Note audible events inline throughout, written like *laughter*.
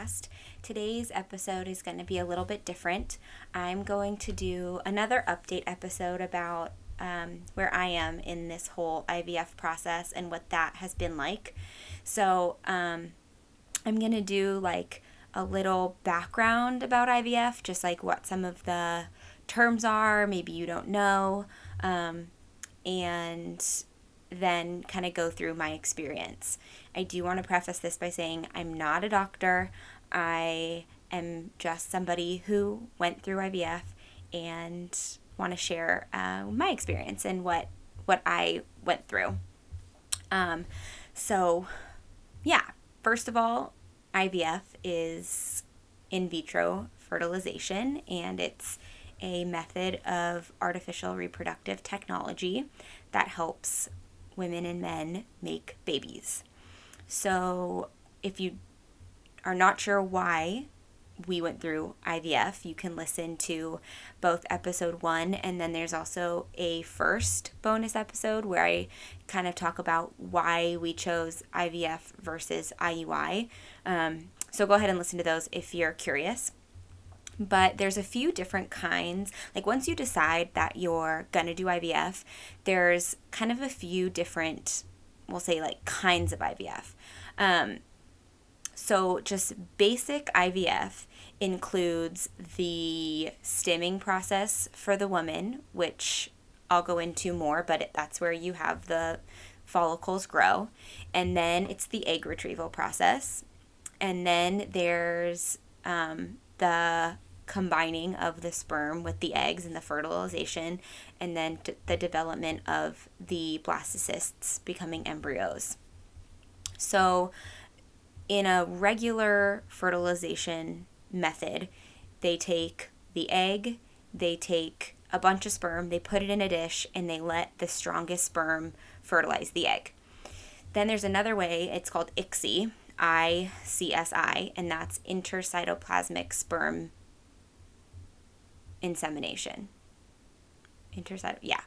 Podcast. Today's episode is going to be a little bit different. I'm going to do another update episode about um, where I am in this whole IVF process and what that has been like. So, um, I'm going to do like a little background about IVF, just like what some of the terms are, maybe you don't know, um, and then kind of go through my experience. I do want to preface this by saying I'm not a doctor. I am just somebody who went through IVF and want to share uh, my experience and what what I went through. Um, so, yeah. First of all, IVF is in vitro fertilization, and it's a method of artificial reproductive technology that helps women and men make babies. So, if you are not sure why we went through IVF, you can listen to both episode one and then there's also a first bonus episode where I kind of talk about why we chose IVF versus IUI. Um, so go ahead and listen to those if you're curious but there's a few different kinds. Like once you decide that you're gonna do IVF, there's kind of a few different, we'll say like kinds of IVF. Um, so just basic IVF includes the stimming process for the woman, which I'll go into more, but that's where you have the follicles grow. And then it's the egg retrieval process. And then there's um, the combining of the sperm with the eggs and the fertilization, and then the development of the blastocysts becoming embryos. So, in a regular fertilization method, they take the egg, they take a bunch of sperm, they put it in a dish, and they let the strongest sperm fertilize the egg. Then there's another way, it's called ICSI, I C S I, and that's intercytoplasmic sperm insemination. Intercyto, yeah.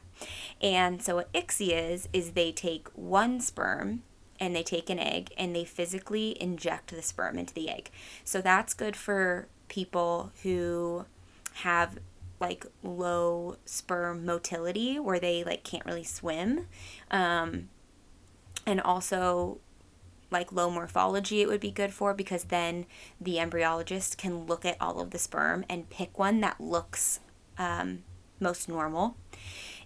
And so what ICSI is, is they take one sperm and they take an egg and they physically inject the sperm into the egg. So that's good for people who have like low sperm motility where they like can't really swim. Um, and also like low morphology it would be good for because then the embryologist can look at all of the sperm and pick one that looks um, most normal.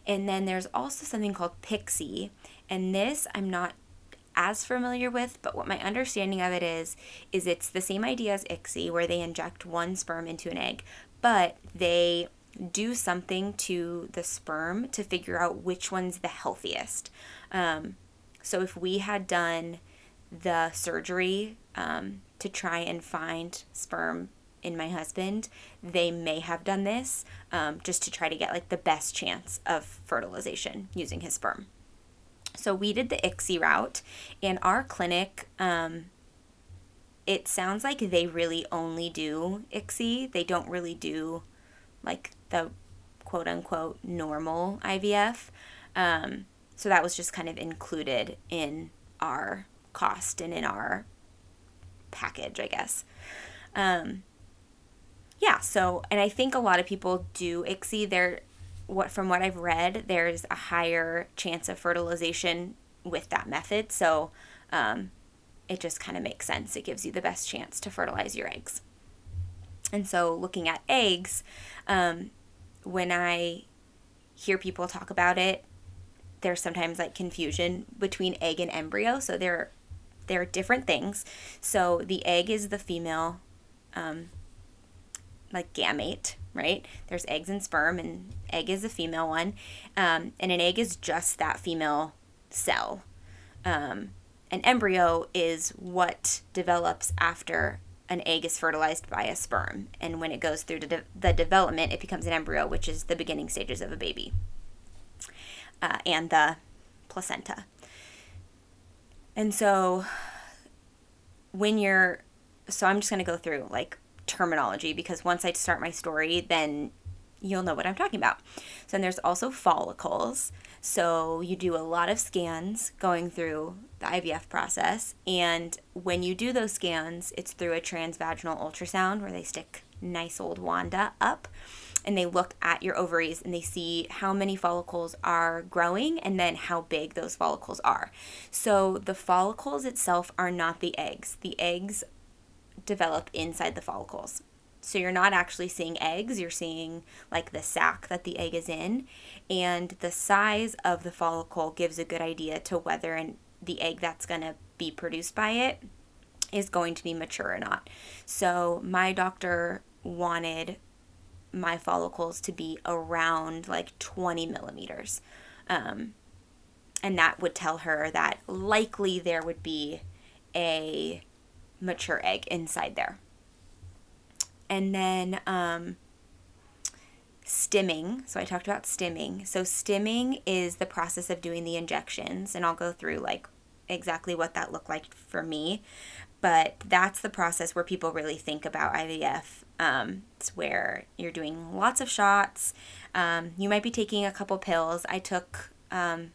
And then there's also something called PICSI, and this I'm not as familiar with, but what my understanding of it is, is it's the same idea as ICSI, where they inject one sperm into an egg, but they do something to the sperm to figure out which one's the healthiest. Um, so if we had done the surgery um, to try and find sperm in my husband, they may have done this um, just to try to get like the best chance of fertilization using his sperm. So we did the ICSI route, and our clinic, um, it sounds like they really only do ICSI. They don't really do like the quote unquote normal IVF. Um, so that was just kind of included in our cost and in our package, I guess. Um, yeah, so and I think a lot of people do ICSI. There, what from what I've read, there's a higher chance of fertilization with that method. So um, it just kind of makes sense. It gives you the best chance to fertilize your eggs. And so looking at eggs, um, when I hear people talk about it, there's sometimes like confusion between egg and embryo. So they're they're different things. So the egg is the female, um, like gamete, right? There's eggs and sperm, and egg is a female one. Um, and an egg is just that female cell. Um, an embryo is what develops after an egg is fertilized by a sperm. And when it goes through de- the development, it becomes an embryo, which is the beginning stages of a baby. Uh, and the placenta. And so when you're so I'm just going to go through like terminology because once I start my story then you'll know what I'm talking about. So then there's also follicles. So you do a lot of scans going through the IVF process. And when you do those scans, it's through a transvaginal ultrasound where they stick nice old Wanda up and they look at your ovaries and they see how many follicles are growing and then how big those follicles are. So the follicles itself are not the eggs. The eggs develop inside the follicles. So you're not actually seeing eggs, you're seeing like the sac that the egg is in. And the size of the follicle gives a good idea to whether and the egg that's going to be produced by it is going to be mature or not. So my doctor wanted my follicles to be around like 20 millimeters. Um, and that would tell her that likely there would be a mature egg inside there. And then um, stimming. So I talked about stimming. So stimming is the process of doing the injections, and I'll go through like exactly what that looked like for me. But that's the process where people really think about IVF. Um, it's where you're doing lots of shots. Um, you might be taking a couple pills. I took um,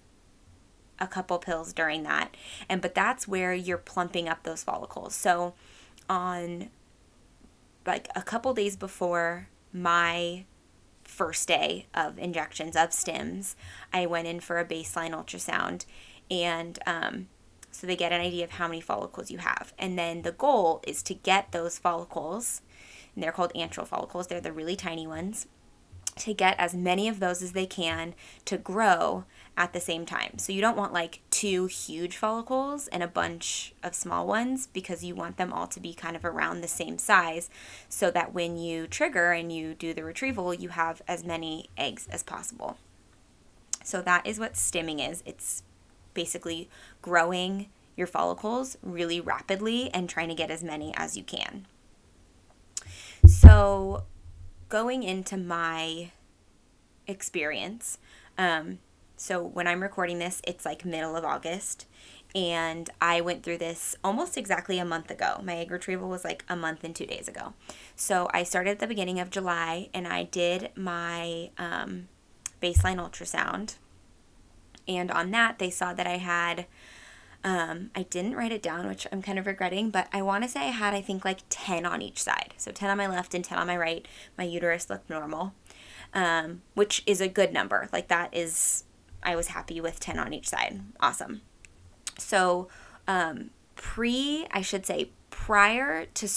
a couple pills during that, and but that's where you're plumping up those follicles. So on like a couple days before my first day of injections of stims, I went in for a baseline ultrasound, and um, so they get an idea of how many follicles you have. And then the goal is to get those follicles, and they're called antral follicles, they're the really tiny ones, to get as many of those as they can to grow at the same time. So you don't want like two huge follicles and a bunch of small ones because you want them all to be kind of around the same size so that when you trigger and you do the retrieval, you have as many eggs as possible. So that is what stimming is. It's basically growing your follicles really rapidly and trying to get as many as you can. So going into my experience, um, so when I'm recording this, it's like middle of August. And I went through this almost exactly a month ago. My egg retrieval was like a month and two days ago. So I started at the beginning of July and I did my um, baseline ultrasound. And on that, they saw that I had, um, I didn't write it down, which I'm kind of regretting, but I want to say I had, I think, like 10 on each side. So 10 on my left and 10 on my right. My uterus looked normal, um, which is a good number. Like that is I was happy with 10 on each side. Awesome. So, um, pre, I should say, prior to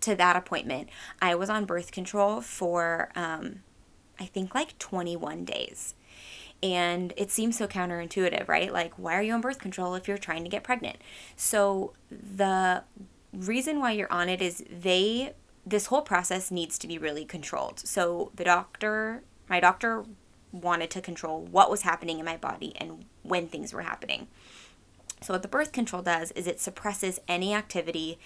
to that appointment, I was on birth control for um, I think like 21 days. And it seems so counterintuitive, right? Like, why are you on birth control if you're trying to get pregnant? So, the reason why you're on it is they, this whole process needs to be really controlled. So, the doctor, my doctor wanted to control what was happening in my body and when things were happening. So, what the birth control does is it suppresses any activity.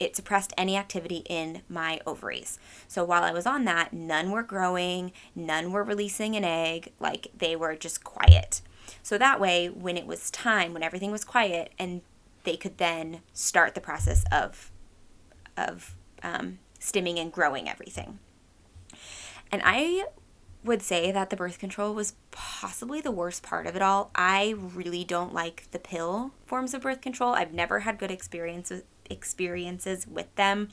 It suppressed any activity in my ovaries. So, while I was on that, none were growing, none were releasing an egg, like they were just quiet. So, that way, when it was time, when everything was quiet, and they could then start the process of, of um, stimming and growing everything. And I would say that the birth control was possibly the worst part of it all. I really don't like the pill forms of birth control. I've never had good experiences experiences with them.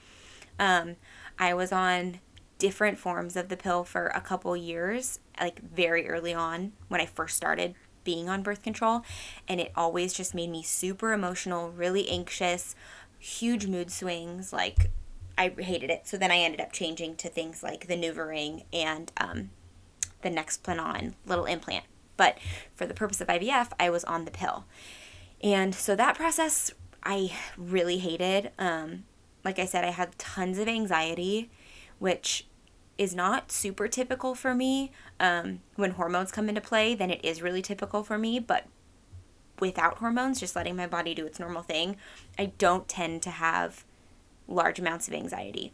Um, I was on different forms of the pill for a couple years, like very early on when I first started being on birth control, and it always just made me super emotional, really anxious, huge mood swings. Like I hated it. So then I ended up changing to things like the NuvaRing and um, the Nexplanon little implant. But for the purpose of IVF, I was on the pill. And so that process I really hated. Um, like I said, I had tons of anxiety, which is not super typical for me. Um, when hormones come into play, then it is really typical for me. But without hormones, just letting my body do its normal thing, I don't tend to have large amounts of anxiety.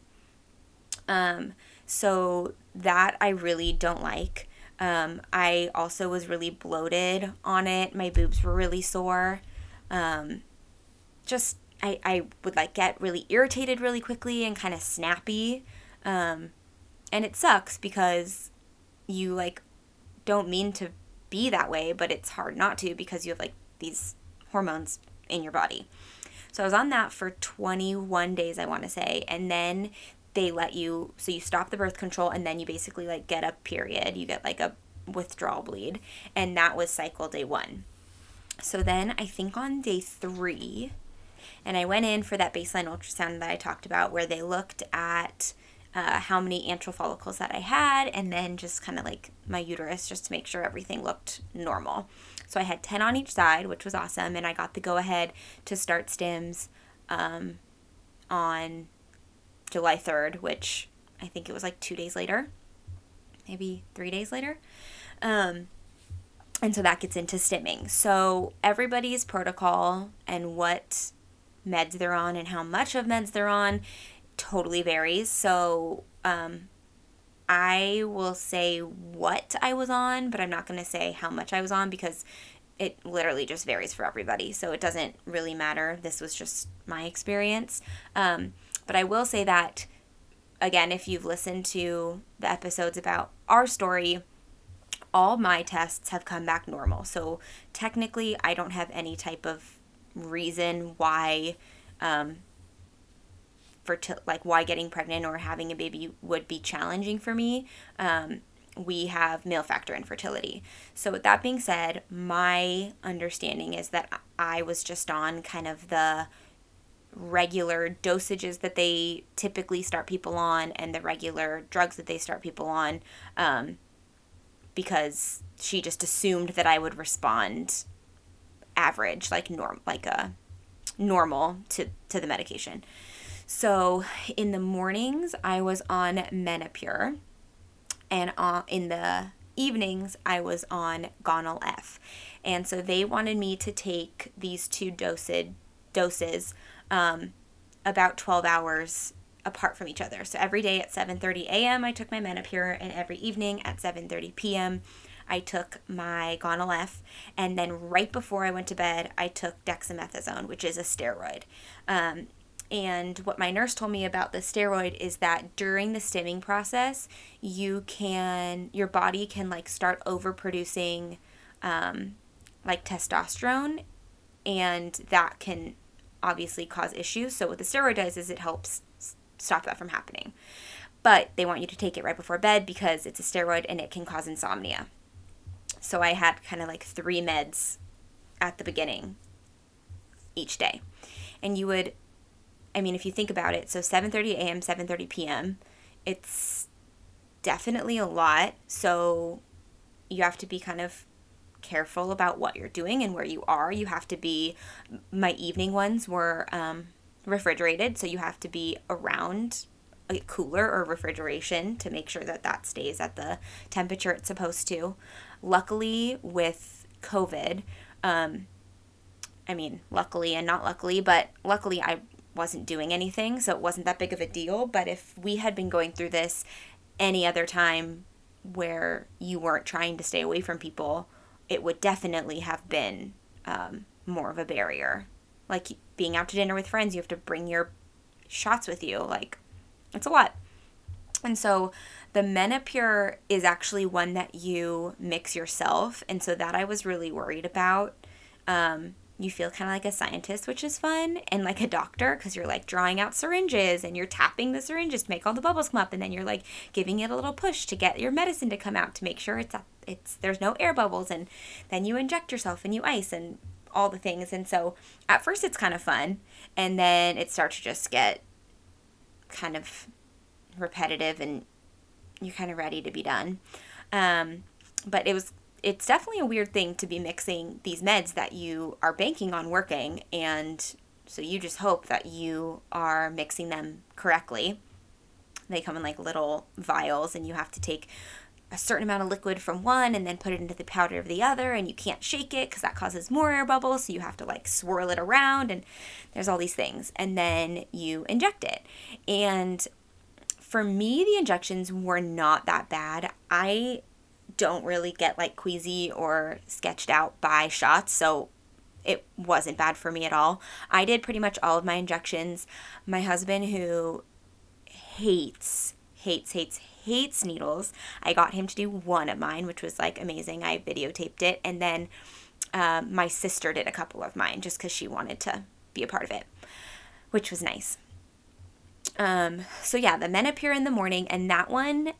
Um, so that I really don't like. Um, I also was really bloated on it. My boobs were really sore. Um, just I, I would like get really irritated really quickly and kind of snappy. Um, and it sucks because you like don't mean to be that way, but it's hard not to because you have like these hormones in your body. So I was on that for 21 days, I want to say. And then they let you, so you stop the birth control and then you basically like get a period. You get like a withdrawal bleed. And that was cycle day one. So then I think on day three, and I went in for that baseline ultrasound that I talked about where they looked at uh, how many antral follicles that I had, and then just kind of like my uterus just to make sure everything looked normal. So I had 10 on each side, which was awesome, and I got the go ahead to start stims um, on July 3rd, which I think it was like two days later, maybe three days later. Um, and so that gets into stimming. So everybody's protocol and what meds they're on and how much of meds they're on totally varies. So, um, I will say what I was on, but I'm not going to say how much I was on because it literally just varies for everybody. So it doesn't really matter. This was just my experience. Um, but I will say that, again, if you've listened to the episodes about our story, all my tests have come back normal. So technically, I don't have any type of reason why um, like why getting pregnant or having a baby would be challenging for me. Um, we have male factor infertility. So, with that being said, my understanding is that I was just on kind of the regular dosages that they typically start people on and the regular drugs that they start people on um, because she just assumed that I would respond average, like norm, like a normal to, to the medication. So in the mornings, I was on Menopur, and uh, in the evenings, I was on Gonal F. And so they wanted me to take these two dosed, doses um, about 12 hours apart from each other. So every day at 7:30 a.m. I took my Menopur and every evening at 7:30 p.m. I took my Gonal F, and then right before I went to bed, I took dexamethasone, which is a steroid. Um, and what my nurse told me about the steroid is that during the stimming process, you can, your body can like start overproducing um, like testosterone, and that can obviously cause issues. So, what the steroid does is it helps stop that from happening. But they want you to take it right before bed because it's a steroid and it can cause insomnia. So, I had kind of like three meds at the beginning each day. And you would I mean, if you think about it, so 7:30 a.m., 7:30 p.m., it's definitely a lot. So you have to be kind of careful about what you're doing and where you are. You have to be. My evening ones were um, refrigerated, so you have to be around a cooler or refrigeration to make sure that that stays at the temperature it's supposed to. Luckily, with COVID, um, I mean, luckily and not luckily, but luckily I wasn't doing anything, so it wasn't that big of a deal. But if we had been going through this any other time where you weren't trying to stay away from people, it would definitely have been um, more of a barrier. Like being out to dinner with friends, you have to bring your shots with you. Like, it's a lot. And so the Menopur is actually one that you mix yourself. And so that I was really worried about. Um, you feel kind of like a scientist, which is fun, and like a doctor because you're like drawing out syringes and you're tapping the syringes to make all the bubbles come up, and then you're like giving it a little push to get your medicine to come out to make sure it's it's there's no air bubbles, and then you inject yourself and you ice and all the things. And so at first it's kind of fun, and then it starts to just get kind of repetitive, and you're kind of ready to be done. Um, but it was it's definitely a weird thing to be mixing these meds that you are banking on working and so you just hope that you are mixing them correctly. They come in like little vials and you have to take a certain amount of liquid from one and then put it into the powder of the other and you can't shake it because that causes more air bubbles so you have to like swirl it around and there's all these things. And then you inject it. And for me the injections were not that bad i don't really get like queasy or sketched out by shots. So it wasn't bad for me at all. I did pretty much all of my injections. My husband, who hates, hates, hates, hates needles. I got him to do one of mine, which was like amazing. I videotaped it. And then um, my sister did a couple of mine just because she wanted to be a part of it, which was nice. Um, so yeah, the Menopur in the morning, and that one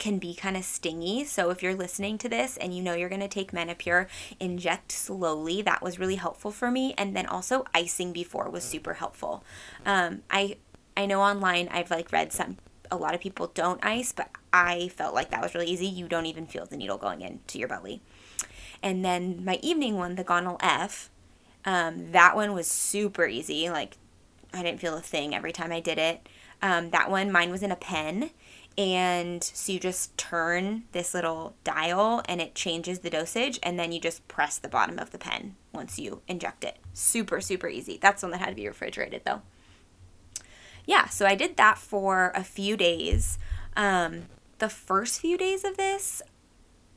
can be kind of stingy. So if you're listening to this and you know you're going to take Menopur, inject slowly. That was really helpful for me. And then also icing before was super helpful. Um, I I know online I've like read some a lot of people don't ice, but I felt like that was really easy. You don't even feel the needle going into your belly. And then my evening one, the Gonal F, um, that one was super easy. Like I didn't feel a thing every time I did it. Um, that one, mine was in a pen and so you just turn this little dial and it changes the dosage and then you just press the bottom of the pen once you inject it. Super super easy. That's one that had to be refrigerated though. Yeah so i did that for a few days. Um, the first few days of this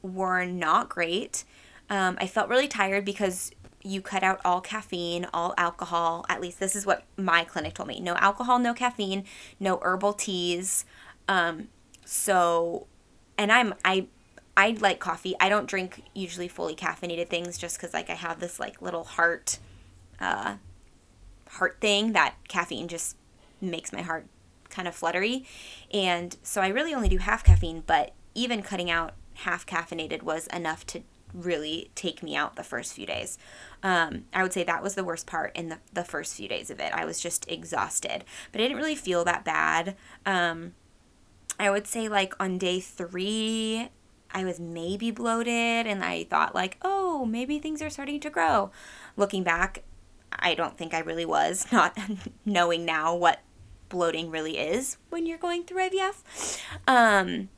were not great. Um, i felt really tired because you cut out all caffeine, all alcohol. At least this is what my clinic told me. No alcohol, no caffeine, no herbal teas. Um, so, and I'm I I like coffee. I don't drink usually fully caffeinated things just because like I have this like little heart, uh, heart thing that caffeine just makes my heart kind of fluttery, and so I really only do half caffeine. But even cutting out half caffeinated was enough to really take me out the first few days. Um, I would say that was the worst part in the, the first few days of it. I was just exhausted, but I didn't really feel that bad. Um, I would say like on day three, I was maybe bloated and I thought like, oh, maybe things are starting to grow. Looking back, I don't think I really was, *laughs* not knowing now what bloating really is when you're going through IVF. Um,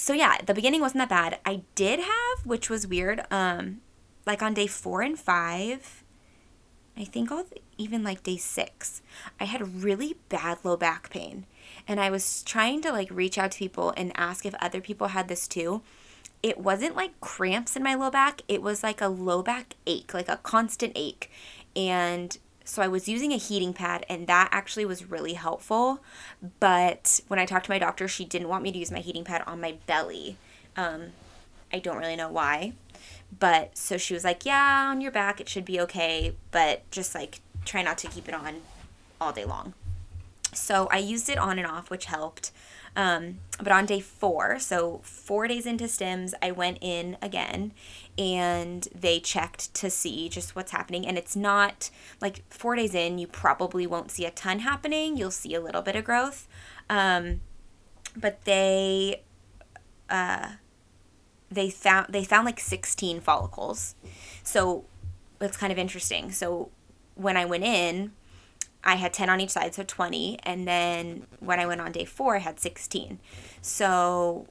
so yeah, the beginning wasn't that bad. I did have, which was weird, um, like on day four and five, I think all even like day six, I had really bad low back pain. And I was trying to like reach out to people and ask if other people had this too. It wasn't like cramps in my low back, it was like a low back ache, like a constant ache. And so I was using a heating pad, and that actually was really helpful. But when I talked to my doctor, she didn't want me to use my heating pad on my belly. Um, I don't really know why. But so she was like, Yeah, on your back, it should be okay, but just like try not to keep it on all day long. So I used it on and off, which helped. Um, but on day four, so four days into stims, I went in again and they checked to see just what's happening. And it's not like four days in, you probably won't see a ton happening. You'll see a little bit of growth. Um, but they, uh, they found they found like 16 follicles. So it's kind of interesting. So when I went in, I had 10 on each side, so 20. And then when I went on day four, I had 16. So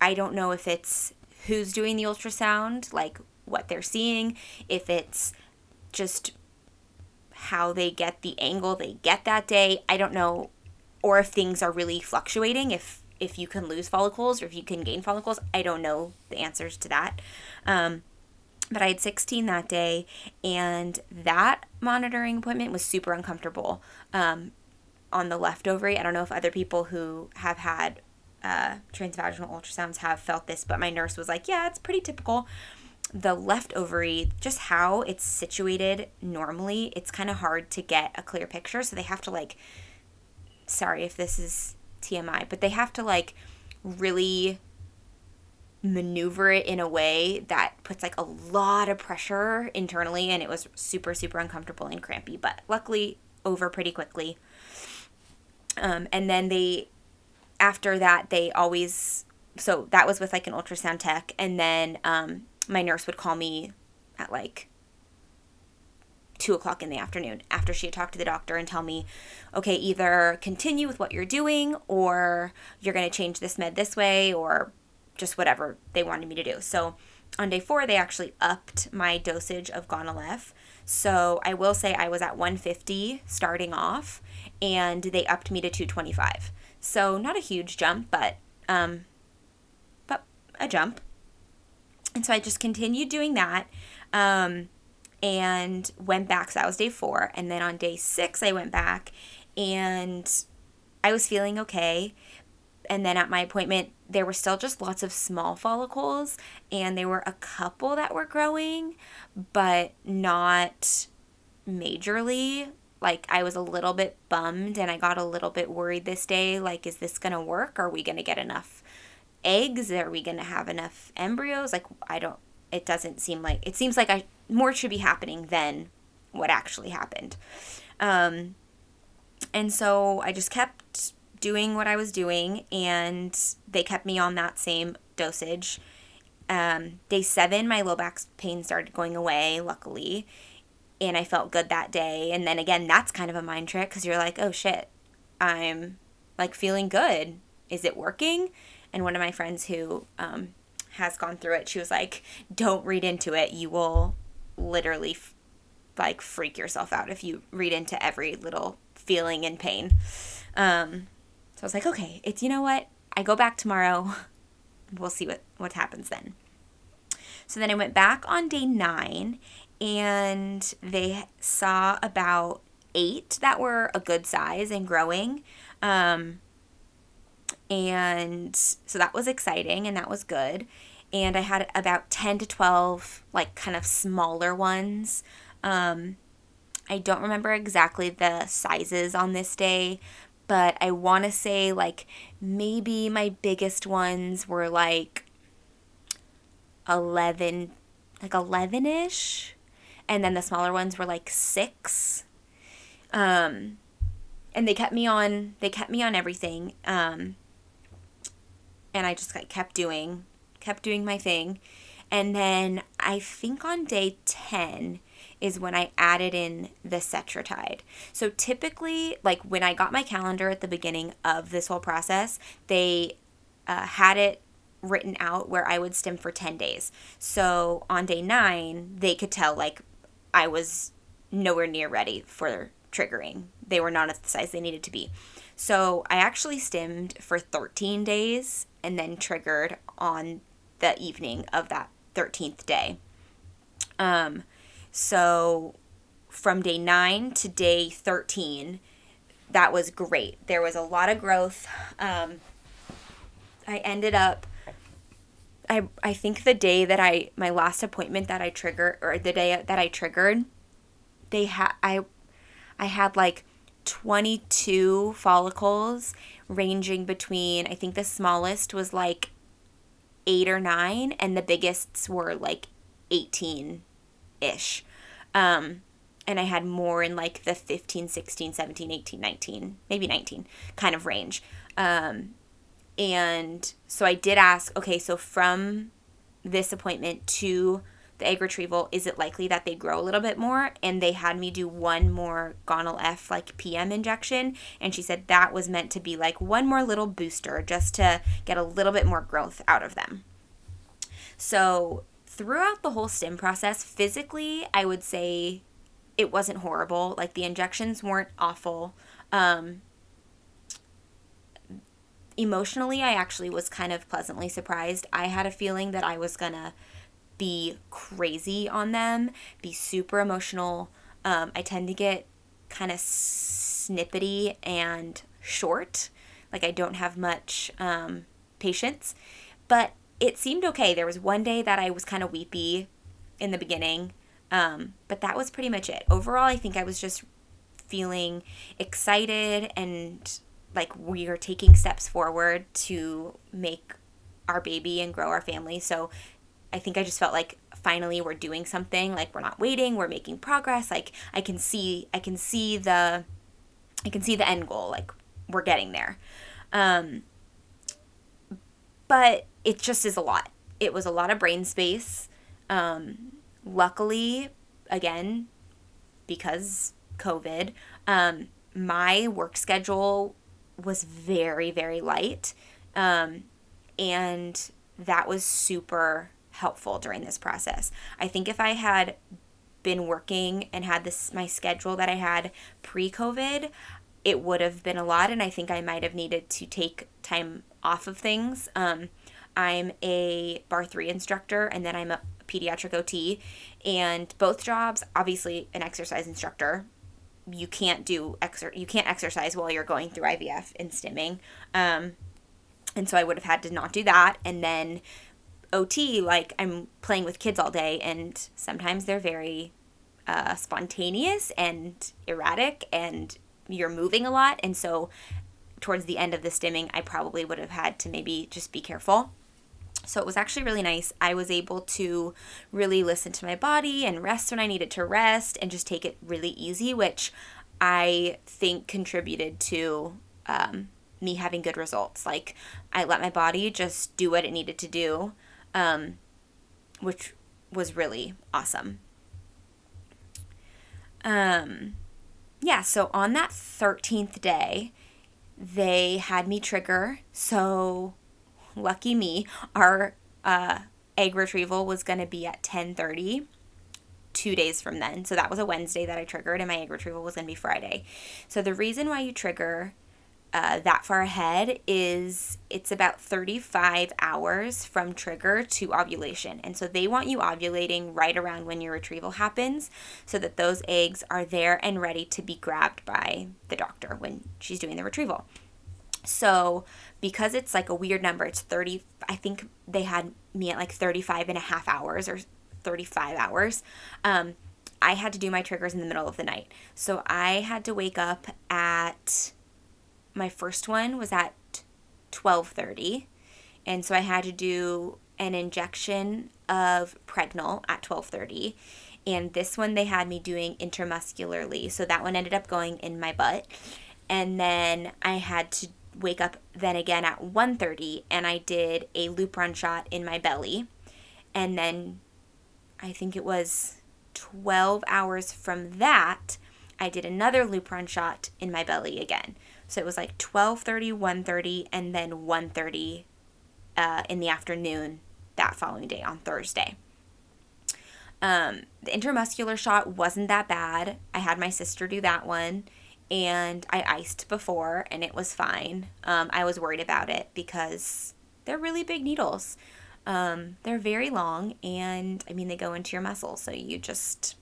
I don't know if it's who's doing the ultrasound, like what they're seeing, if it's just how they get the angle they get that day. I don't know. Or if things are really fluctuating, if if you can lose follicles or if you can gain follicles. I don't know the answers to that. Um, but I had 16 that day, and that monitoring appointment was super uncomfortable um, on the left ovary. I don't know if other people who have had uh, transvaginal ultrasounds have felt this, but my nurse was like, yeah, it's pretty typical. The left ovary, just how it's situated normally, it's kind of hard to get a clear picture. So they have to, like, sorry if this is TMI, but they have to, like, really maneuver it in a way that puts like a lot of pressure internally and it was super super uncomfortable and crampy but luckily over pretty quickly. Um, and then they after that they always so that was with like an ultrasound tech and then um, my nurse would call me at like two o'clock in the afternoon after she had talked to the doctor and tell me, okay, either continue with what you're doing or you're going to change this med this way or just whatever they wanted me to do. So on day four, they actually upped my dosage of Gonal-f. So I will say I was at 150 starting off, and they upped me to 225. So not a huge jump, but um, but a jump. And so I just continued doing that, um, and went back. So that was day four, and then on day six I went back, and I was feeling okay and then at my appointment, there were still just lots of small follicles, and there were a couple that were growing, but not majorly. Like, I was a little bit bummed and I got a little bit worried this day. Like, is this to work? Are we to get enough eggs? Are we to have enough embryos? Like, I don't, it doesn't seem like, it seems like I, more should be happening than what actually happened. Um, and so I just kept doing what I was doing, and they kept me on that same dosage. Um, day seven, my low back pain started going away, luckily, and I felt good that day. And then again, that's kind of a mind trick because you're like, oh shit, I'm like feeling good. Is it working? And one of my friends who um, has gone through it, she was like, don't read into it. You will literally f- like freak yourself out if you read into every little feeling and pain. Um, so I was like, okay, it's, you know what? I go back tomorrow. *laughs* We'll see what, what happens then. So then I went back on day nine and they saw about eight that were a good size and growing. Um, and so that was exciting and that was good. And I had about 10 to 12, like, kind of smaller ones. Um, I don't remember exactly the sizes on this day, but I want to say like maybe my biggest ones were like 11 like 11ish and then the smaller ones were like 6 um and they kept me on they kept me on everything um and I just like kept doing kept doing my thing. And then I think on day 10 is when I added in the Cetrotide. So typically, like when I got my calendar at the beginning of this whole process, they uh, had it written out where I would stim for 10 days. So on day nine, they could tell like I was nowhere near ready for triggering. They were not at the size they needed to be. So I actually stimmed for 13 days and then triggered on the evening of that 13th day. Um, so from day nine to day 13, that was great. There was a lot of growth. Um, I ended up, I, I think the day that I, my last appointment that I triggered, or the day that I triggered, they had, I, I had like 22 follicles ranging between, I think the smallest was like eight or nine, and the biggest were like 18 ish. Um, and I had more in like the 15, 16, 17, 18, 19, maybe 19 kind of range. Um, and so I did ask, okay, so from this appointment to the egg retrieval, is it likely that they grow a little bit more? And they had me do one more Gonal F like PM injection. And she said that was meant to be like one more little booster just to get a little bit more growth out of them. So throughout the whole stim process, physically, I would say it wasn't horrible. Like the injections weren't awful. Um, emotionally, I actually was kind of pleasantly surprised. I had a feeling that I was gonna be crazy on them, be super emotional. Um, I tend to get kind of snippety and short. Like I don't have much um, patience. But it seemed okay. There was one day that I was kind of weepy in the beginning, um, but that was pretty much it. Overall, I think I was just feeling excited and like we are taking steps forward to make our baby and grow our family. So I think I just felt like finally we're doing something. Like we're not waiting, we're making progress. Like I can see I can see the I can see the end goal. Like we're getting there. Um but it just is a lot. It was a lot of brain space. Um, luckily, again, because COVID, um, my work schedule was very, very light. Um, and that was super helpful during this process. I think if I had been working and had this my schedule that I had pre-COVID, it would have been a lot and I think I might have needed to take time off of things. Um, I'm a barre3 instructor and then I'm a pediatric OT. And both jobs, obviously, an exercise instructor. You can't do exer- you can't exercise while you're going through IVF and stimming. Um, And so I would have had to not do that. And then OT, like I'm playing with kids all day, and sometimes they're very uh, spontaneous and erratic, and you're moving a lot. And so towards the end of the stimming, I probably would have had to maybe just be careful. So it was actually really nice. I was able to really listen to my body and rest when I needed to rest and just take it really easy, which I think contributed to um, me having good results. Like I let my body just do what it needed to do, um, which was really awesome. Um, yeah, so on that 13th day, they had me trigger. So lucky me, our uh, egg retrieval was going to be at 10:30 two days from then. So that was a Wednesday that I triggered, and my egg retrieval was going to be Friday. So the reason why you trigger uh, that far ahead is it's about 35 hours from trigger to ovulation. And so they want you ovulating right around when your retrieval happens so that those eggs are there and ready to be grabbed by the doctor when she's doing the retrieval. So, because it's like a weird number, it's 30, I think they had me at like 35 and a half hours or 35 hours. Um, I had to do my triggers in the middle of the night. So, I had to wake up at my first one was at 12:30 and so I had to do an injection of Pregnyl at 12:30 and this one they had me doing intramuscularly so that one ended up going in my butt and then I had to wake up then again at 1:30 and I did a Lupron shot in my belly and then I think it was 12 hours from that I did another Lupron shot in my belly again. So it was like 12:30, 1:30 and then 1:30 uh, in the afternoon that following day on Thursday. Um, the intramuscular shot wasn't that bad. I had my sister do that one and I iced before and it was fine. Um, I was worried about it because they're really big needles. Um, they're very long and I mean, they go into your muscle. So you just,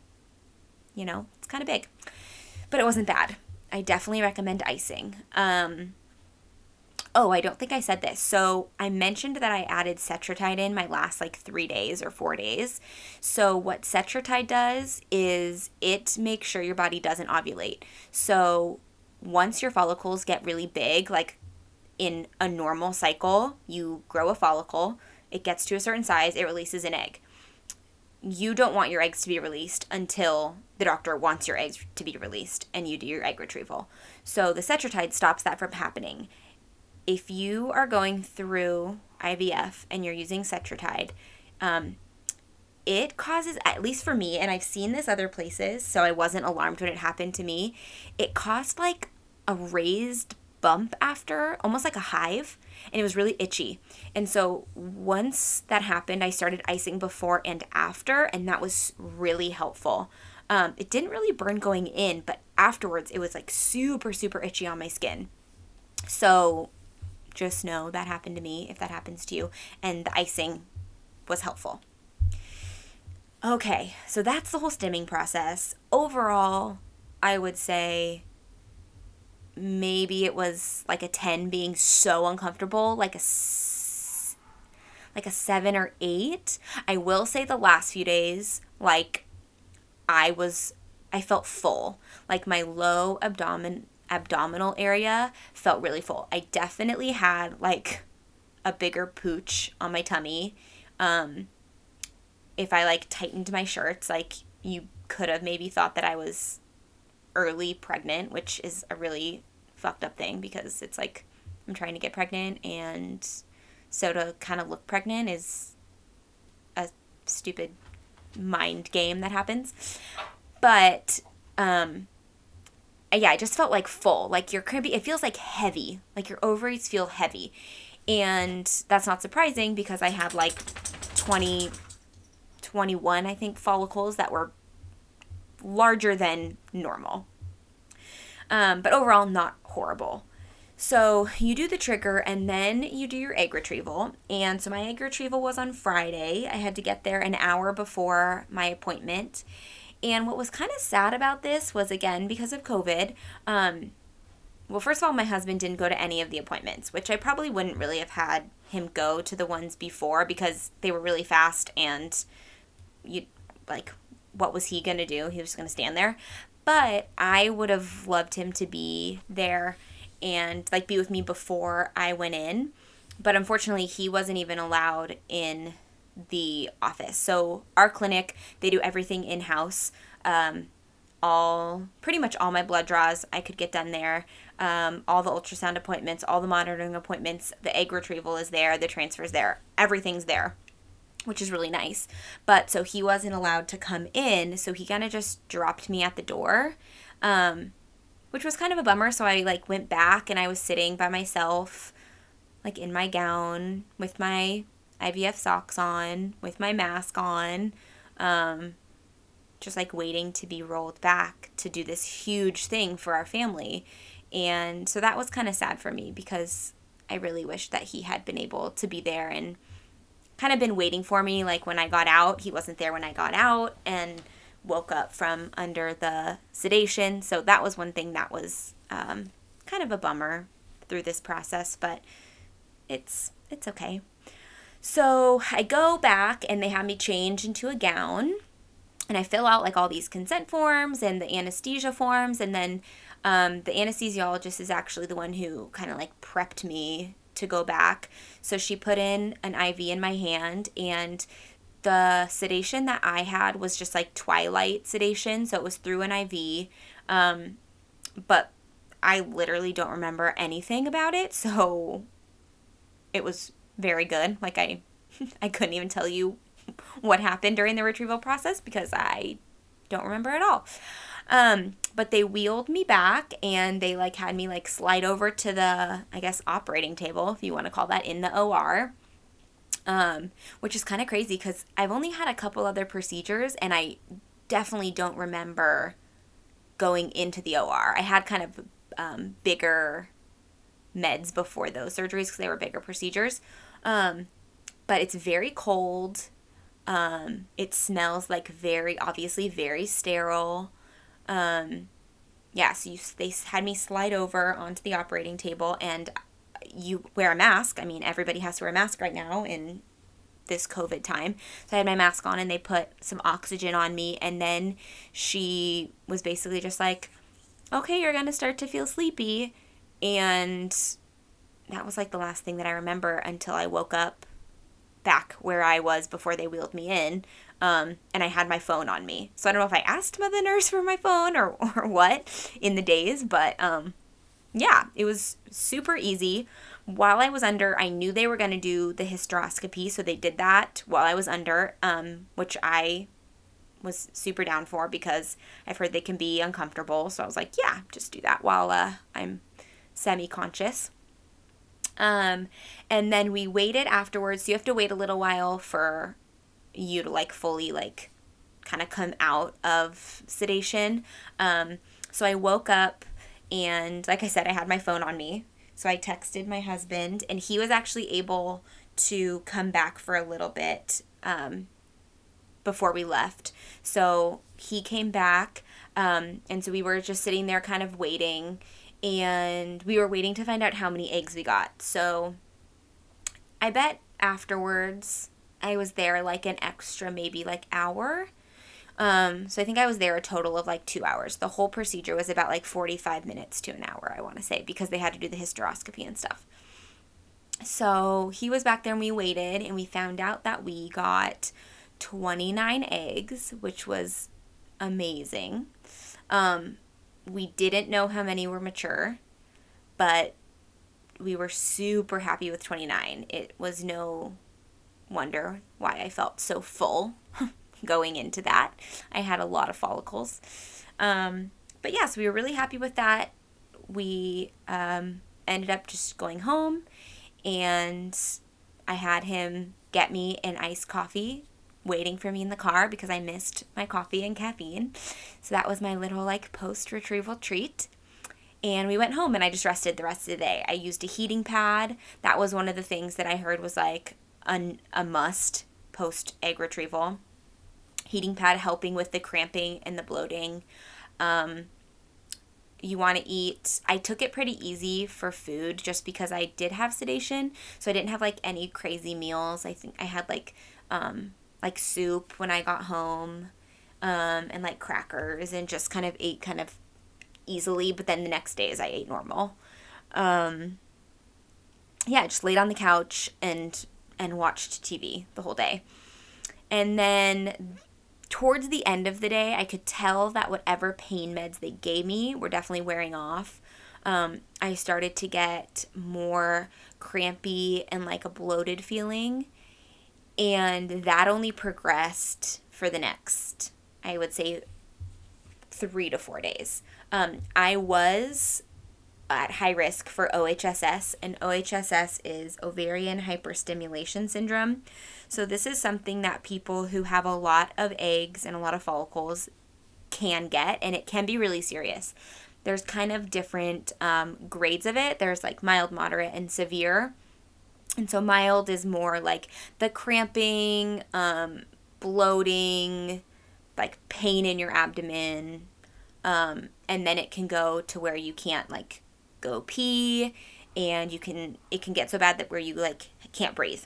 you know, it's kind of big. But it wasn't bad. I definitely recommend icing. Um, oh, I don't think I said this. So I mentioned that I added Cetrotide in my last like three days or four days. So what Cetrotide does is it makes sure your body doesn't ovulate. So once your follicles get really big, like in a normal cycle, you grow a follicle, it gets to a certain size, it releases an egg you don't want your eggs to be released until the doctor wants your eggs to be released and you do your egg retrieval. So the cetrotide stops that from happening. If you are going through IVF and you're using cetrotide, um, it causes, at least for me, and I've seen this other places, so I wasn't alarmed when it happened to me, it caused like a raised bump after, almost like a hive, and it was really itchy. And so once that happened, I started icing before and after, and that was really helpful. Um, it didn't really burn going in, but afterwards it was like super, super itchy on my skin. So just know that happened to me if that happens to you, and the icing was helpful. Okay, so that's the whole stimming process. Overall, I would say maybe it was like a 10 being so uncomfortable like a like a 7 or 8 i will say the last few days like i was i felt full like my low abdomen abdominal area felt really full i definitely had like a bigger pooch on my tummy um if i like tightened my shirts like you could have maybe thought that i was early pregnant, which is a really fucked up thing because it's like I'm trying to get pregnant and so to kind of look pregnant is a stupid mind game that happens. But um yeah, I just felt like full. Like your cribby it feels like heavy. Like your ovaries feel heavy. And that's not surprising because I had like 20 21 I think follicles that were larger than normal. Um, but overall, not horrible. So you do the trigger and then you do your egg retrieval. And so my egg retrieval was on Friday. I had to get there an hour before my appointment. And what was kind of sad about this was again because of COVID, um, well, first of all, my husband didn't go to any of the appointments, which I probably wouldn't really have had him go to the ones before because they were really fast and you like what was he going to do? He was going to stand there. But I would have loved him to be there and like be with me before I went in. But unfortunately, he wasn't even allowed in the office. So our clinic, they do everything in house. Um, all pretty much all my blood draws I could get done there. Um, all the ultrasound appointments, all the monitoring appointments, the egg retrieval is there, the transfers there, everything's there, which is really nice. But so he wasn't allowed to come in, so he kind of just dropped me at the door, um, which was kind of a bummer. So I like went back and I was sitting by myself, like in my gown with my IVF socks on, with my mask on. Um, just like waiting to be rolled back to do this huge thing for our family. And so that was kind of sad for me because I really wish that he had been able to be there and kind of been waiting for me. Like when I got out, he wasn't there when I got out and woke up from under the sedation. So that was one thing that was um, kind of a bummer through this process, but it's it's okay. So I go back and they have me change into a gown and I fill out like all these consent forms and the anesthesia forms, and then um, the anesthesiologist is actually the one who kind of like prepped me to go back. So she put in an IV in my hand, and the sedation that I had was just like twilight sedation, so it was through an IV. Um, but I literally don't remember anything about it, *laughs* so it was very good. Like I *laughs* I couldn't even tell you what happened during the retrieval process because I don't remember at all. Um, but they wheeled me back and they like had me like slide over to the I guess operating table if you want to call that in the OR. Um, which is kind of crazy because I've only had a couple other procedures and I definitely don't remember going into the OR. I had kind of um, bigger meds before those surgeries because they were bigger procedures. Um, but it's very cold. Um, it smells like very obviously very sterile. Um, yeah, so you, they had me slide over onto the operating table and you wear a mask. I mean, everybody has to wear a mask right now in this COVID time. So I had my mask on and they put some oxygen on me. And then she was basically just like, okay, you're going to start to feel sleepy. And that was like the last thing that I remember until I woke up back where I was before they wheeled me in. Um, and I had my phone on me. So I don't know if I asked the nurse for my phone or, *laughs* or what in the days, but um, yeah, it was super easy. While I was under, I knew they were going to do the hysteroscopy, so they did that while I was under, um, which I was super down for because I've heard they can be uncomfortable. So I was like, yeah, just do that while uh, I'm semi conscious. Um, and then we waited afterwards. You have to wait a little while for you to like fully like kind of come out of sedation. Um, so I woke up and like I said, I had my phone on me. So I texted my husband and he was actually able to come back for a little bit um, before we left. So he came back um, and so we were just sitting there kind of waiting and we were waiting to find out how many eggs we got. So I bet afterwards I was there like an extra maybe like hour. Um, so I think I was there a total of like two hours. The whole procedure was about like 45 minutes to an hour, I want to say, because they had to do the hysteroscopy and stuff. So he was back there and we waited and we found out that we got 29 eggs, which was amazing. Um, we didn't know how many were mature, but we were super happy with 29. It was no wonder why I felt so full *laughs* going into that. I had a lot of follicles. Um, but yes, yeah, so we were really happy with that. We um, ended up just going home and I had him get me an iced coffee waiting for me in the car because I missed my coffee and caffeine. So that was my little like post retrieval treat. And we went home and I just rested the rest of the day. I used a heating pad. That was one of the things that I heard was like a, a must post egg retrieval. Heating pad helping with the cramping and the bloating. Um, you want to eat. I took it pretty easy for food just because I did have sedation, so I didn't have like any crazy meals. I think I had like um like soup when I got home um and like crackers and just kind of ate kind of easily, but then the next days I ate normal. Um yeah, just laid on the couch and and watched TV the whole day. And then towards the end of the day, I could tell that whatever pain meds they gave me were definitely wearing off. Um, I started to get more crampy and like a bloated feeling. And that only progressed for the next, I would say, three to four days. Um, I was at high risk for OHSS, and OHSS is ovarian hyperstimulation syndrome. So, this is something that people who have a lot of eggs and a lot of follicles can get, and it can be really serious. There's kind of different um, grades of it. There's like mild, moderate, and severe. And so, mild is more like the cramping, um, bloating, like pain in your abdomen. Um, and then it can go to where you can't like go pee and you can it can get so bad that where you like can't breathe.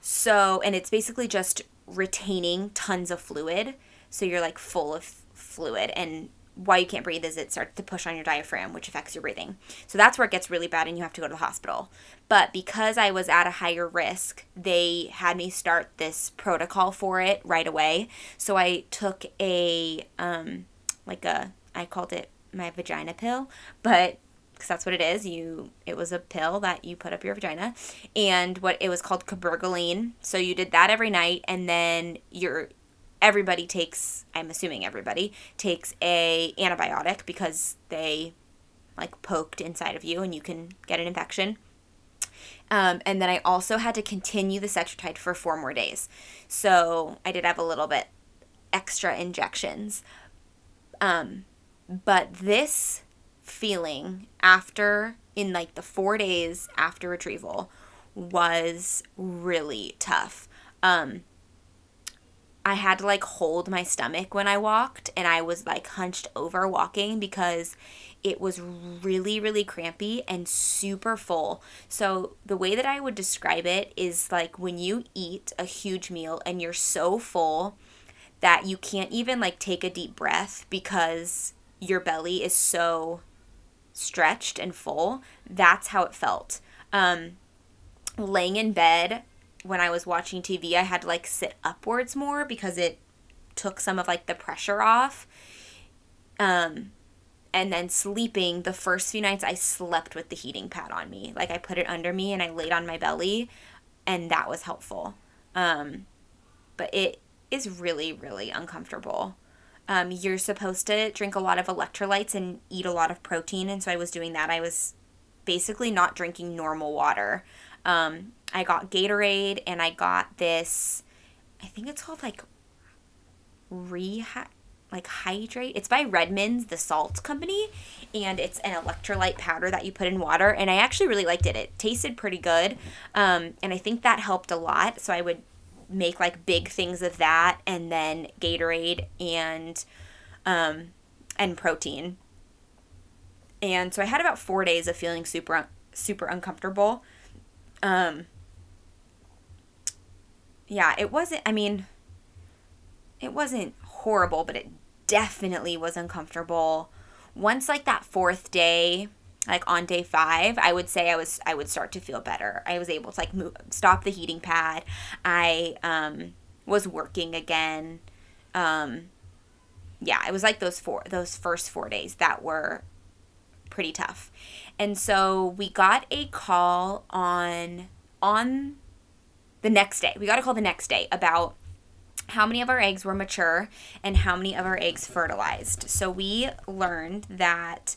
So, and it's basically just retaining tons of fluid. So you're like full of fluid and why you can't breathe is it starts to push on your diaphragm, which affects your breathing. So that's where it gets really bad and you have to go to the hospital. But because I was at a higher risk, they had me start this protocol for it right away. So I took a, um, like a, I called it my vagina pill, but because that's what it is. You it was a pill that you put up your vagina, and what it was called cabergoline. So you did that every night, and then your everybody takes. I'm assuming everybody takes a antibiotic because they like poked inside of you, and you can get an infection. Um, and then I also had to continue the Cetrotide for four more days. So I did have a little bit extra injections. Um, but this feeling after in like the four days after retrieval was really tough. Um, I had to like hold my stomach when I walked, and I was like hunched over walking because it was really, really crampy and super full. So, the way that I would describe it is like when you eat a huge meal and you're so full that you can't even like take a deep breath because your belly is so stretched and full. That's how it felt. Um, laying in bed when I was watching TV, I had to like sit upwards more because it took some of like the pressure off. Um, and then sleeping, the first few nights I slept with the heating pad on me. Like I put it under me and I laid on my belly, and that was helpful. Um, but it is really, really uncomfortable um, you're supposed to drink a lot of electrolytes and eat a lot of protein. And so I was doing that. I was basically not drinking normal water. Um, I got Gatorade and I got this, I think it's called like Reha like hydrate. It's by Redmond's, the salt company, and it's an electrolyte powder that you put in water. And I actually really liked it. It tasted pretty good, um, and I think that helped a lot. So I would make like big things of that and then Gatorade and um and protein. And so I had about 4 days of feeling super super uncomfortable. Um yeah, it wasn't I mean it wasn't horrible, but it definitely was uncomfortable. Once like that fourth day, like on day five i would say i was i would start to feel better. I was able to like move stop the heating pad. I um was working again. Um yeah it was like those four those first four days that were pretty tough and so we got a call on on the next day we got a call the next day about how many of our eggs were mature and how many of our eggs fertilized so we learned that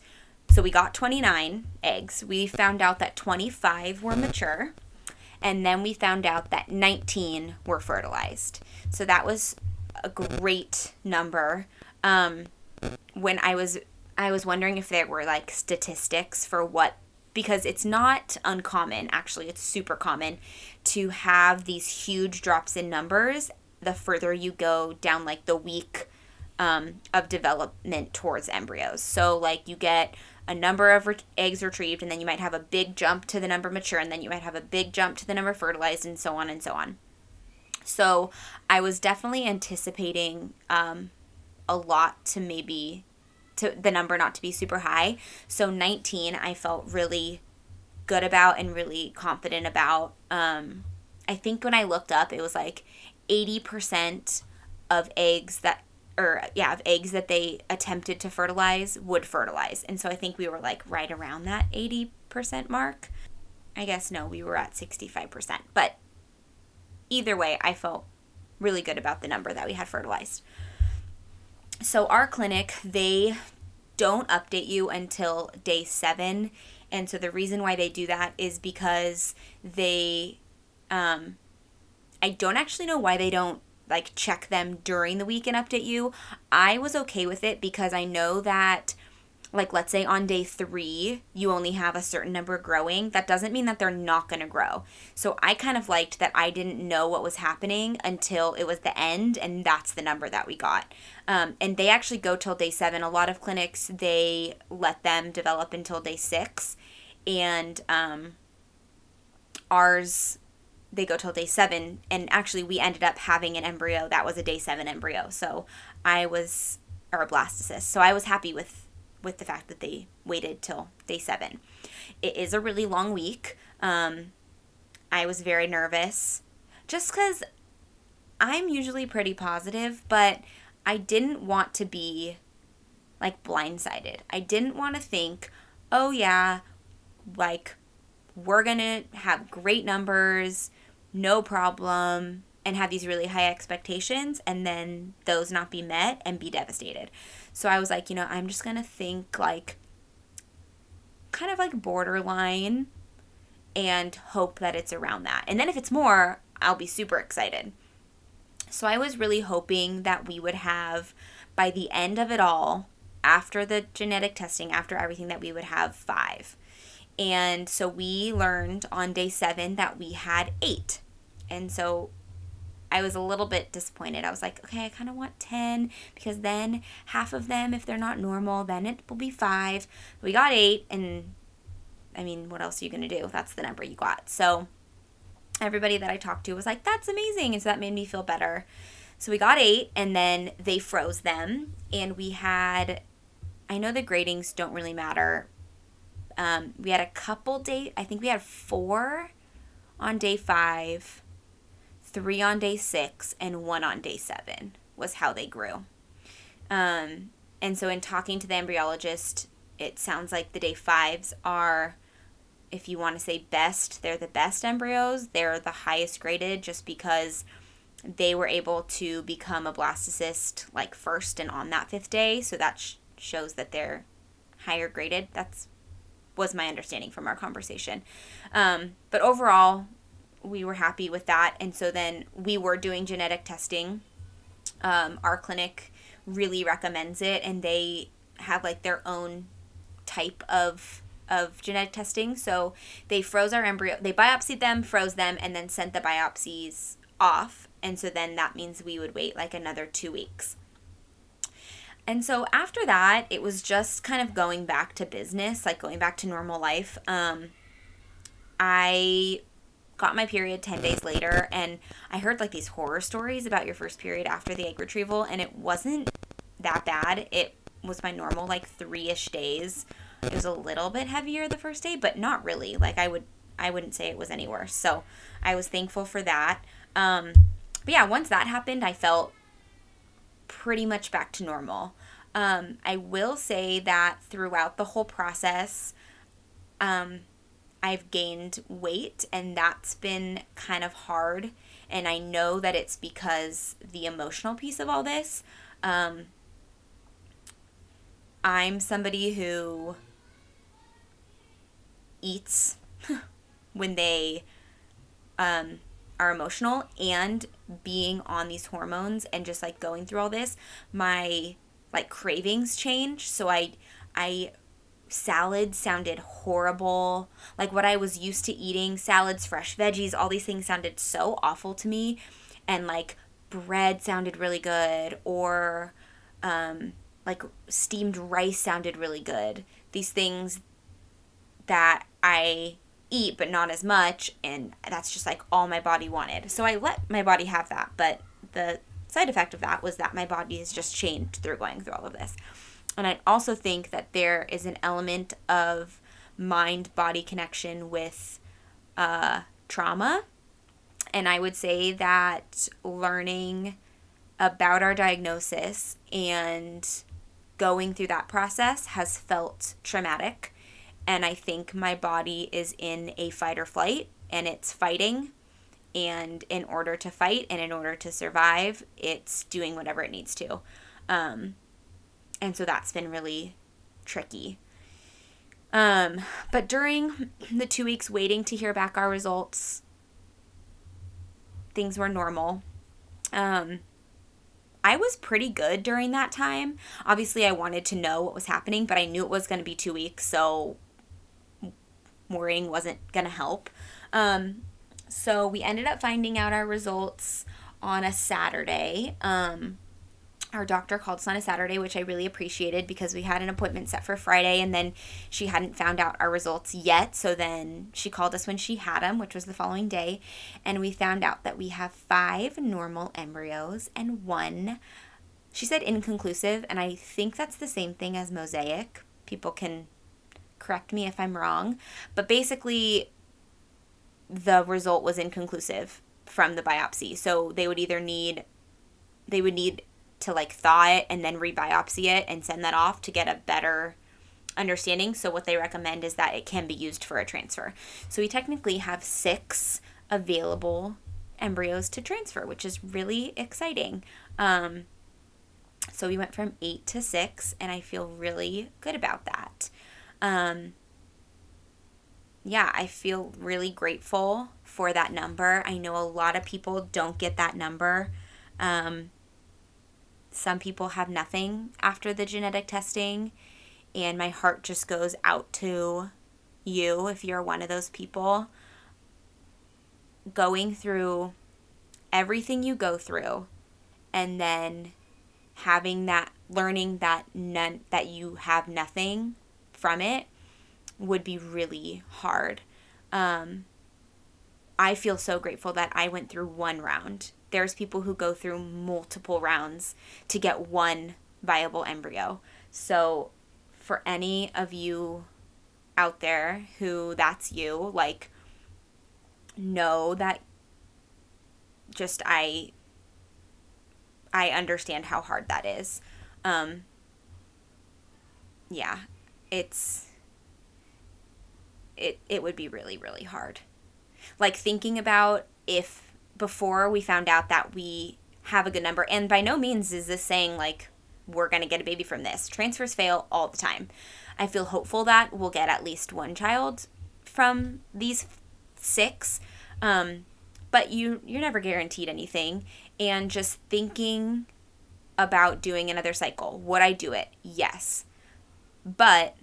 so we got 29 eggs. We found out that 25 were mature. And then we found out that 19 were fertilized. So that was a great number. Um, when I was I was wondering if there were like statistics for what because it's not uncommon, actually, it's super common to have these huge drops in numbers the further you go down like the week um, of development towards embryos. So, like, you get a number of re- eggs retrieved, and then you might have a big jump to the number mature, and then you might have a big jump to the number fertilized, and so on and so on. So, I was definitely anticipating um, a lot to maybe to the number not to be super high. So 19 I felt really good about and really confident about. Um, I think when I looked up it was like 80% of eggs that or yeah, of eggs that they attempted to fertilize would fertilize. And so I think we were like right around that 80% mark. I guess no, we were at 65%. But either way, I felt really good about the number that we had fertilized. So our clinic, they don't update you until day 7. And so the reason why they do that is because they um I don't actually know why they don't like check them during the week and update you. I was okay with it because I know that like let's say on day three you only have a certain number growing that doesn't mean that they're not going to grow. So i kind of liked that i didn't know what was happening until it was the end and that's the number that we got. Um, and they actually go till day seven. A lot of clinics they let them develop until day six. And um, ours they go till day seven. And actually we ended up having an embryo that was a day seven embryo. So i was or a blastocyst. So i was happy with with the fact that they waited till day seven. It is a really long week. Um, i was very nervous just because i'm usually pretty positive but i didn't want to be like blindsided. I didn't want to think oh yeah like we're gonna have great numbers no problem, and have these really high expectations and then those not be met and be devastated. So I was like, you know, I'm just going to think like kind of like borderline and hope that it's around that. And then if it's more, I'll be super excited. So I was really hoping that we would have by the end of it all, after the genetic testing, after everything, that we would have five. And so we learned on day seven that we had eight. And so I was a little bit disappointed. I was like, okay, I kind of want 10 because then half of them, if they're not normal, then it will be five. We got eight, and I mean, what else are you going to do? That's the number you got. So everybody that I talked to was like, that's amazing. And so that made me feel better. So we got eight, and then they froze them, and we had, I know the gradings don't really matter. Um, we had a couple days, I think we had four on day five three on day six and one on day seven was how they grew. Um, and so, in talking to the embryologist, it sounds like the day fives are, if you want to say best, they're the best embryos. They're the highest graded just because they were able to become a blastocyst like first and on that fifth day. So that sh- shows that they're higher graded. That's was my understanding from our conversation. Um, but overall, we were happy with that. And so then we were doing genetic testing. Um, our clinic really recommends it, and they have like their own type of of genetic testing. So they froze our embryo, they biopsied them, froze them, and then sent the biopsies off. And so then that means we would wait like another two weeks. And so after that, it was just kind of going back to business, like going back to normal life. Um, I got my period 10 days later and I heard like these horror stories about your first period after the egg retrieval and it wasn't that bad. It was my normal like 3ish days. It was a little bit heavier the first day, but not really. Like I would I wouldn't say it was any worse. So, I was thankful for that. Um but yeah, once that happened, I felt pretty much back to normal. Um, I will say that throughout the whole process, um, I've gained weight, and that's been kind of hard. And I know that it's because the emotional piece of all this. Um, I'm somebody who eats *laughs* when they um, are emotional and being on these hormones and just like going through all this my like cravings change so i i salad sounded horrible. Like what I was used to eating, salads, fresh veggies, all these things sounded so awful to me. And like bread sounded really good or Um, like steamed rice sounded really good. These things that I eat, but not as much. And that's just like all my body wanted. So I let my body have that. But the side effect of that was that my body has just changed through going through all of this. And I also think that there is an element of mind body connection with uh, trauma. And I would say that learning about our diagnosis and going through that process has felt traumatic. And I think my body is in a fight or flight and it's fighting. And in order to fight and in order to survive, it's doing whatever it needs to. Um, and so that's been really tricky. Um, but during *clears throat* the two weeks waiting to hear back our results, things were normal. Um, I was pretty good during that time. Obviously, I wanted to know what was happening, but I knew it was going to be two weeks, so worrying wasn't going to help. Um, so we ended up finding out our results on a Saturday. Um, our doctor called us on a Saturday, which I really appreciated because we had an appointment set for Friday and then she hadn't found out our results yet. So then she called us when she had them, which was the following day. And we found out that we have five normal embryos and one, she said inconclusive. And I think that's the same thing as mosaic. People can correct me if I'm wrong. But basically, the result was inconclusive from the biopsy. So they would either need they would need to like thaw it and then rebiopsy it and send that off to get a better understanding. So what they recommend is that it can be used for a transfer. So we technically have 6 available embryos to transfer, which is really exciting. Um, so we went from 8 to 6 and I feel really good about that. Um, yeah, I feel really grateful for that number. I know a lot of people don't get that number. Um, some people have nothing after the genetic testing, and my heart just goes out to you if you're one of those people. Going through everything you go through and then having that learning that none that you have nothing from it would be really hard. Um, I feel so grateful that I went through one round. There's people who go through multiple rounds to get one viable embryo. So, for any of you out there who that's you, like, know that just I I understand how hard that is. Um, yeah, it's it it would be really really hard like thinking about if before we found out that we have a good number and by no means is this saying like we're going to get a baby from this. Transfers fail all the time. I feel hopeful that we'll get at least one child from these six um, but you you're never guaranteed anything and just thinking about doing another cycle would i do it? Yes. But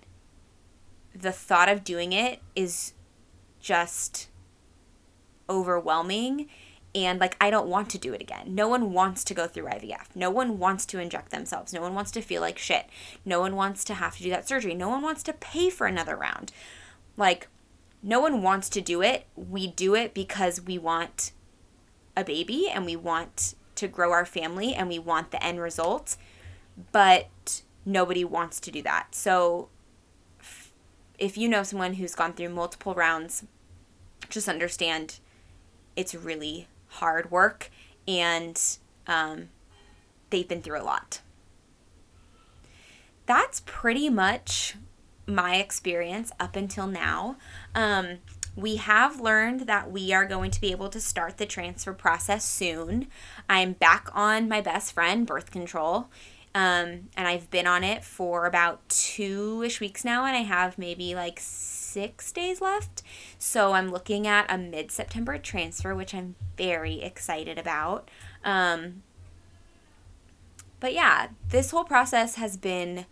the thought of doing it is just overwhelming and like I don't want to do it again. No one wants to go through IVF. No one wants to inject themselves. No one wants to feel like shit. No one wants to have to do that surgery. No one wants to pay for another round. Like no one wants to do it. We do it because we want a baby and we want to grow our family and we want the end result. But nobody wants to do that. So if you know someone who's gone through multiple rounds, just understand it's really hard work and um, they've been through a lot. That's pretty much my experience up until now. Um, we have learned that we are going to be able to start the transfer process soon. I'm back on my best friend, birth control. Um, and I've been on it for about two ish weeks now, and I have maybe like six days left. So I'm looking at a mid September transfer, which I'm very excited about. Um, but yeah, this whole process has been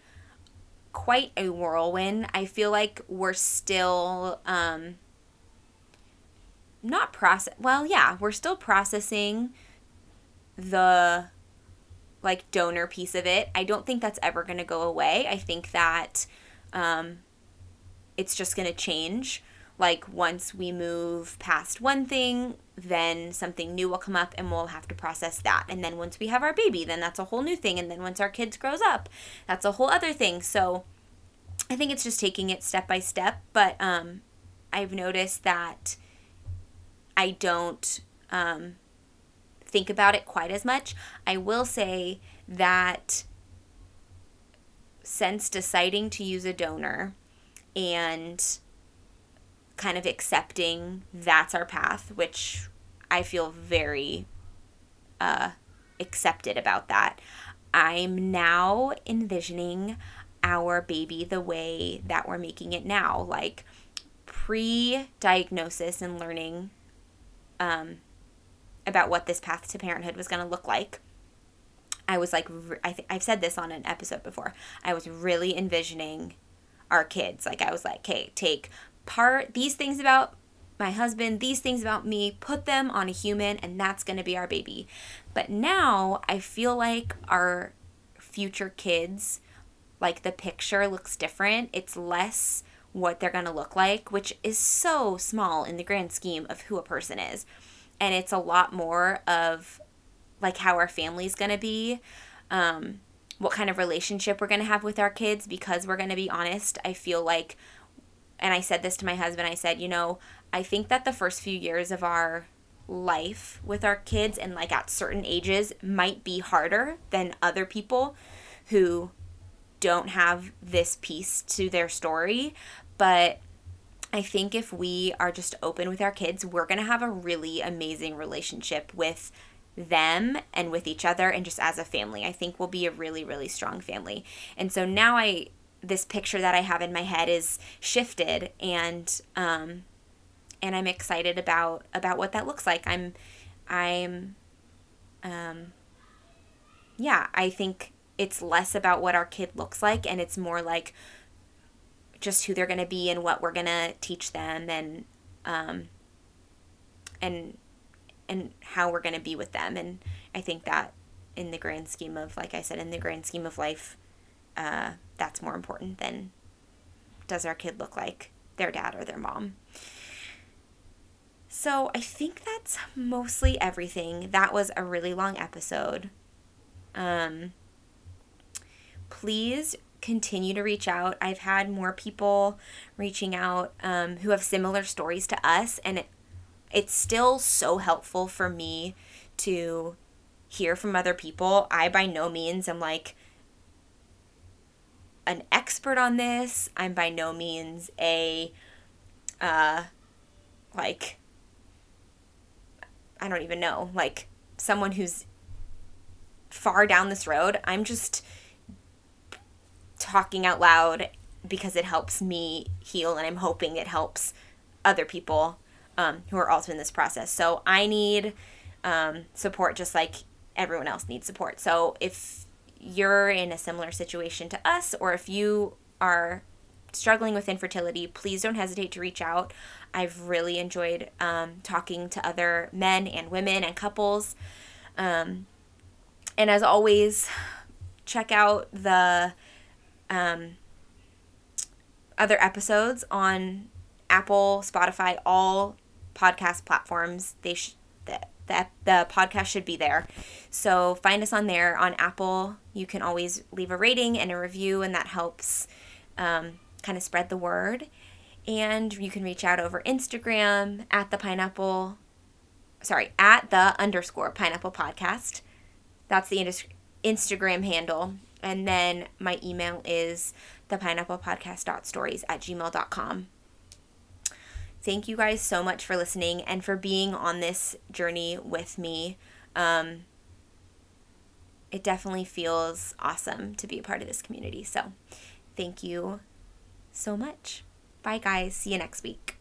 quite a whirlwind. I feel like we're still um, not process. Well, yeah, we're still processing the like donor piece of it. I don't think that's ever going to go away. I think that um, it's just going to change. Like once we move past one thing, then something new will come up and we'll have to process that. And then once we have our baby, then that's a whole new thing. And then once our kids grows up, that's a whole other thing. So I think it's just taking it step by step. But um, I've noticed that I don't um, think about it quite as much. I will say that since deciding to use a donor and kind of accepting that's our path, which I feel very uh, accepted about that. I'm now envisioning our baby the way that we're making it now, like pre diagnosis and learning um, about what this path to parenthood was going to look like. I was like, I th- I've said this on an episode before. I was really envisioning our kids. Like, I was like, okay, take part these things about my husband, these things about me, put them on a human, and that's going to be our baby. But now I feel like our future kids, like the picture looks different. It's less what they're going to look like, which is so small in the grand scheme of who a person is. And it's a lot more of like how our family's going to be, um, what kind of relationship we're going to have with our kids, because we're going to be honest. I feel like, and I said this to my husband, I said, you know, I think that the first few years of our life with our kids and like at certain ages might be harder than other people who don't have this piece to their story. But I think if we are just open with our kids, we're going to have a really amazing relationship with them and with each other and just as a family. I think we'll be a really, really strong family. And so now I, this picture that I have in my head is shifted and, um, and I'm excited about, about what that looks like. I'm, I'm, um, yeah, I think it's less about what our kid looks like and it's more like just who they're going to be and what we're going to teach them and um and and how we're going to be with them and I think that in the grand scheme of like I said in the grand scheme of life uh that's more important than does our kid look like their dad or their mom. So I think that's mostly everything. That was a really long episode. Um please continue to reach out. I've had more people reaching out um, who have similar stories to us, and it, it's still so helpful for me to hear from other people. I by no means am like an expert on this. I'm by no means a uh like I don't even know, like someone who's far down this road. I'm just talking out loud because it helps me heal and I'm hoping it helps other people um, who are also in this process. So I need um, support just like everyone else needs support. So if you're in a similar situation to us or if you are struggling with infertility, please don't hesitate to reach out. I've really enjoyed um, talking to other men and women and couples. Um, and as always, check out the um, other episodes on Apple, Spotify, all podcast platforms. They sh- the, the the podcast should be there. So find us on there on Apple. You can always leave a rating and a review, and that helps um, kind of spread the word. And you can reach out over Instagram at the pineapple, sorry, at the underscore pineapple podcast. That's the Instagram handle. And then my email is thepineapplepodcast.stories at gmail.com. Thank you guys so much for listening and for being on this journey with me. Um, it definitely feels awesome to be a part of this community. So, thank you so much. Bye, guys. See you next week.